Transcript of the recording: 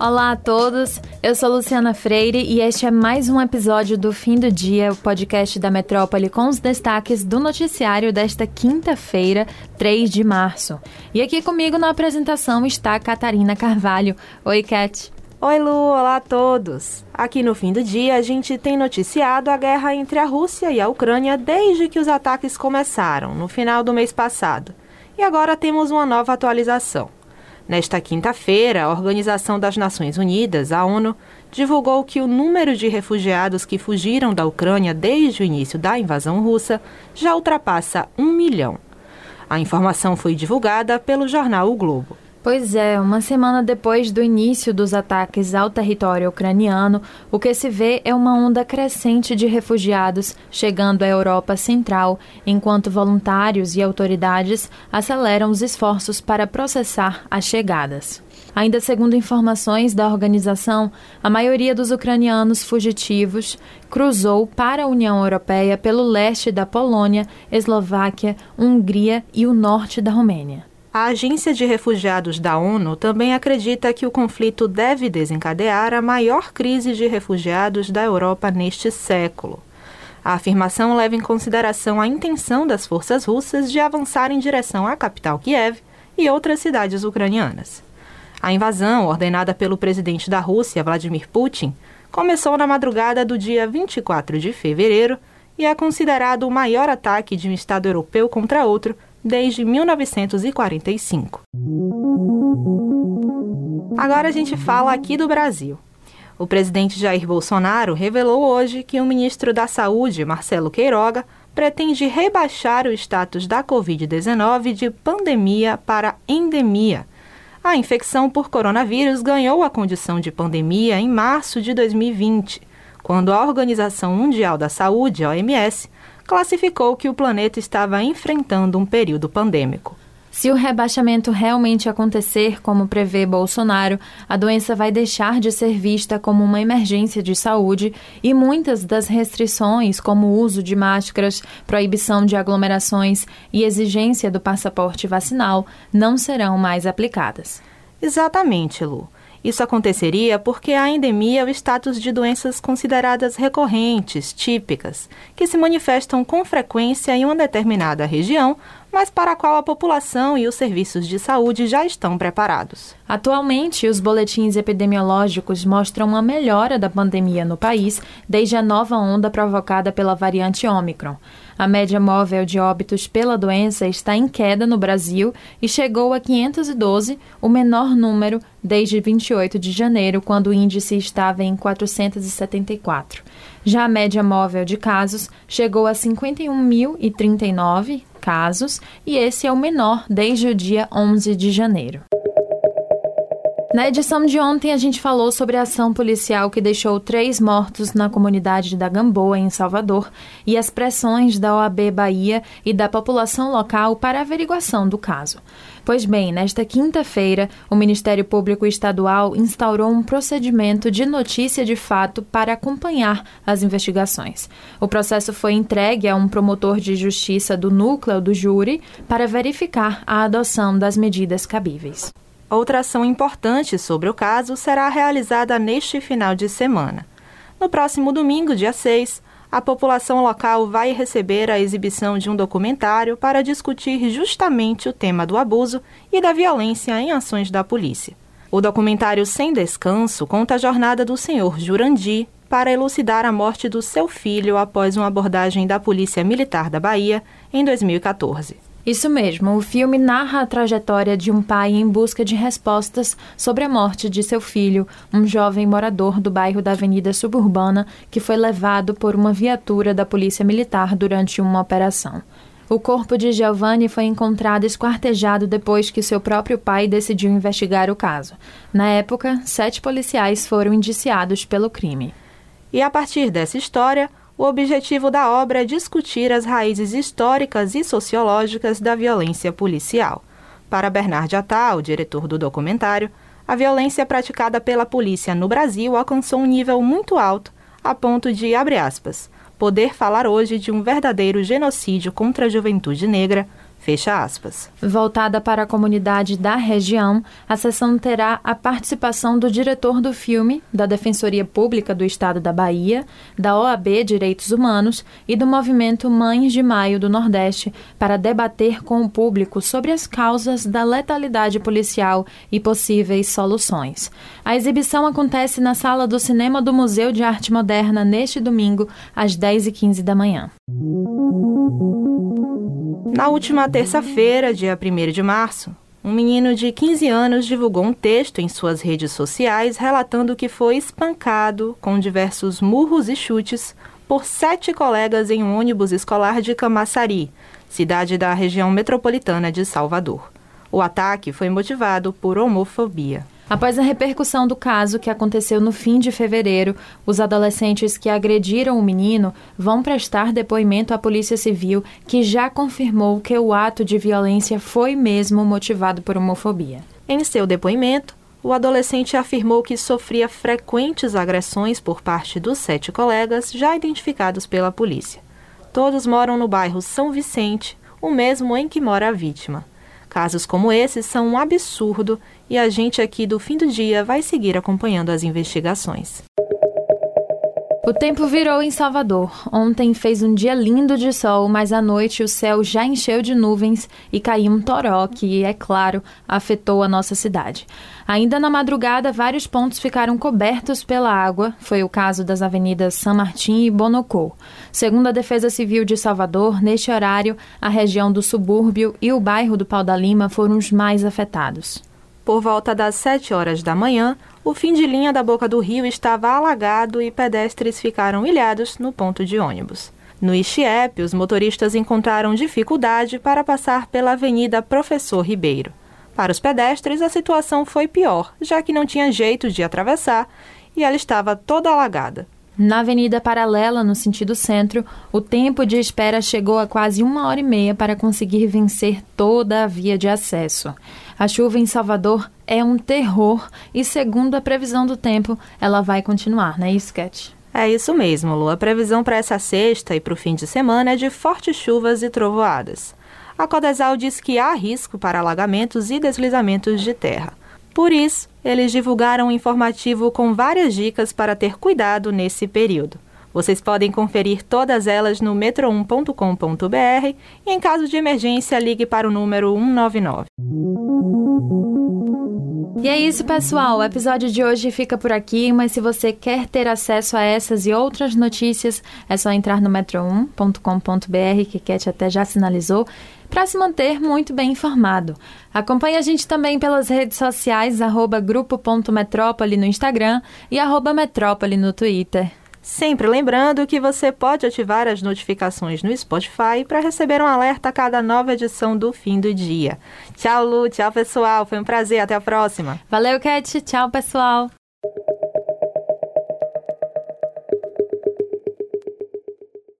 Olá a todos, eu sou Luciana Freire e este é mais um episódio do Fim do Dia, o podcast da Metrópole com os destaques do noticiário desta quinta-feira, 3 de março. E aqui comigo na apresentação está Catarina Carvalho. Oi, Cat. Oi, Lu, olá a todos. Aqui no fim do dia, a gente tem noticiado a guerra entre a Rússia e a Ucrânia desde que os ataques começaram, no final do mês passado. E agora temos uma nova atualização. Nesta quinta-feira, a Organização das Nações Unidas, a ONU, divulgou que o número de refugiados que fugiram da Ucrânia desde o início da invasão russa já ultrapassa um milhão. A informação foi divulgada pelo jornal O Globo. Pois é, uma semana depois do início dos ataques ao território ucraniano, o que se vê é uma onda crescente de refugiados chegando à Europa Central, enquanto voluntários e autoridades aceleram os esforços para processar as chegadas. Ainda segundo informações da organização, a maioria dos ucranianos fugitivos cruzou para a União Europeia pelo leste da Polônia, Eslováquia, Hungria e o norte da Romênia. A Agência de Refugiados da ONU também acredita que o conflito deve desencadear a maior crise de refugiados da Europa neste século. A afirmação leva em consideração a intenção das forças russas de avançar em direção à capital Kiev e outras cidades ucranianas. A invasão, ordenada pelo presidente da Rússia, Vladimir Putin, começou na madrugada do dia 24 de fevereiro e é considerado o maior ataque de um Estado europeu contra outro desde 1945. Agora a gente fala aqui do Brasil. O presidente Jair Bolsonaro revelou hoje que o ministro da Saúde, Marcelo Queiroga, pretende rebaixar o status da Covid-19 de pandemia para endemia. A infecção por coronavírus ganhou a condição de pandemia em março de 2020, quando a Organização Mundial da Saúde, OMS, classificou que o planeta estava enfrentando um período pandêmico. Se o rebaixamento realmente acontecer, como prevê Bolsonaro, a doença vai deixar de ser vista como uma emergência de saúde e muitas das restrições, como o uso de máscaras, proibição de aglomerações e exigência do passaporte vacinal, não serão mais aplicadas. Exatamente, Lu. Isso aconteceria porque a endemia é o status de doenças consideradas recorrentes, típicas, que se manifestam com frequência em uma determinada região, mas para a qual a população e os serviços de saúde já estão preparados. Atualmente, os boletins epidemiológicos mostram uma melhora da pandemia no país desde a nova onda provocada pela variante Ômicron. A média móvel de óbitos pela doença está em queda no Brasil e chegou a 512, o menor número desde 28 de janeiro, quando o índice estava em 474. Já a média móvel de casos chegou a 51.039 casos e esse é o menor desde o dia 11 de janeiro. Na edição de ontem, a gente falou sobre a ação policial que deixou três mortos na comunidade da Gamboa, em Salvador, e as pressões da OAB Bahia e da população local para averiguação do caso. Pois bem, nesta quinta-feira, o Ministério Público Estadual instaurou um procedimento de notícia de fato para acompanhar as investigações. O processo foi entregue a um promotor de justiça do núcleo do júri para verificar a adoção das medidas cabíveis. Outra ação importante sobre o caso será realizada neste final de semana. No próximo domingo, dia 6, a população local vai receber a exibição de um documentário para discutir justamente o tema do abuso e da violência em ações da polícia. O documentário Sem Descanso conta a jornada do senhor Jurandi para elucidar a morte do seu filho após uma abordagem da Polícia Militar da Bahia em 2014. Isso mesmo, o filme narra a trajetória de um pai em busca de respostas sobre a morte de seu filho, um jovem morador do bairro da Avenida Suburbana que foi levado por uma viatura da Polícia Militar durante uma operação. O corpo de Giovanni foi encontrado esquartejado depois que seu próprio pai decidiu investigar o caso. Na época, sete policiais foram indiciados pelo crime. E a partir dessa história, o objetivo da obra é discutir as raízes históricas e sociológicas da violência policial. Para Bernard Attal, diretor do documentário, a violência praticada pela polícia no Brasil alcançou um nível muito alto, a ponto de, abre aspas, poder falar hoje de um verdadeiro genocídio contra a juventude negra, Fecha aspas. Voltada para a comunidade da região, a sessão terá a participação do diretor do filme, da Defensoria Pública do Estado da Bahia, da OAB Direitos Humanos e do movimento Mães de Maio do Nordeste para debater com o público sobre as causas da letalidade policial e possíveis soluções. A exibição acontece na sala do cinema do Museu de Arte Moderna neste domingo, às 10h15 da manhã. Na última terça-feira, dia 1 de março, um menino de 15 anos divulgou um texto em suas redes sociais relatando que foi espancado com diversos murros e chutes por sete colegas em um ônibus escolar de Camaçari, cidade da região metropolitana de Salvador. O ataque foi motivado por homofobia. Após a repercussão do caso que aconteceu no fim de fevereiro, os adolescentes que agrediram o menino vão prestar depoimento à Polícia Civil, que já confirmou que o ato de violência foi mesmo motivado por homofobia. Em seu depoimento, o adolescente afirmou que sofria frequentes agressões por parte dos sete colegas já identificados pela polícia. Todos moram no bairro São Vicente, o mesmo em que mora a vítima. Casos como esses são um absurdo e a gente aqui do fim do dia vai seguir acompanhando as investigações. O tempo virou em Salvador. Ontem fez um dia lindo de sol, mas à noite o céu já encheu de nuvens e caiu um toró que, é claro, afetou a nossa cidade. Ainda na madrugada, vários pontos ficaram cobertos pela água. Foi o caso das avenidas São Martim e Bonocô. Segundo a Defesa Civil de Salvador, neste horário, a região do subúrbio e o bairro do Pau da Lima foram os mais afetados. Por volta das 7 horas da manhã, o fim de linha da boca do rio estava alagado e pedestres ficaram ilhados no ponto de ônibus. No Ixiepe, os motoristas encontraram dificuldade para passar pela Avenida Professor Ribeiro. Para os pedestres, a situação foi pior, já que não tinha jeito de atravessar e ela estava toda alagada. Na avenida paralela, no sentido centro, o tempo de espera chegou a quase uma hora e meia para conseguir vencer toda a via de acesso. A chuva em Salvador é um terror e, segundo a previsão do tempo, ela vai continuar, não é isso? É isso mesmo, Lu. A previsão para essa sexta e para o fim de semana é de fortes chuvas e trovoadas. A Codesal diz que há risco para alagamentos e deslizamentos de terra. Por isso, eles divulgaram um informativo com várias dicas para ter cuidado nesse período. Vocês podem conferir todas elas no metro1.com.br e, em caso de emergência, ligue para o número 199. E é isso, pessoal. O episódio de hoje fica por aqui, mas se você quer ter acesso a essas e outras notícias, é só entrar no metro1.com.br, que Cat até já sinalizou, para se manter muito bem informado. Acompanhe a gente também pelas redes sociais, grupo.metrópole no Instagram e arroba metrópole no Twitter. Sempre lembrando que você pode ativar as notificações no Spotify para receber um alerta a cada nova edição do fim do dia. Tchau, Lu. Tchau, pessoal. Foi um prazer. Até a próxima. Valeu, Cat. Tchau, pessoal.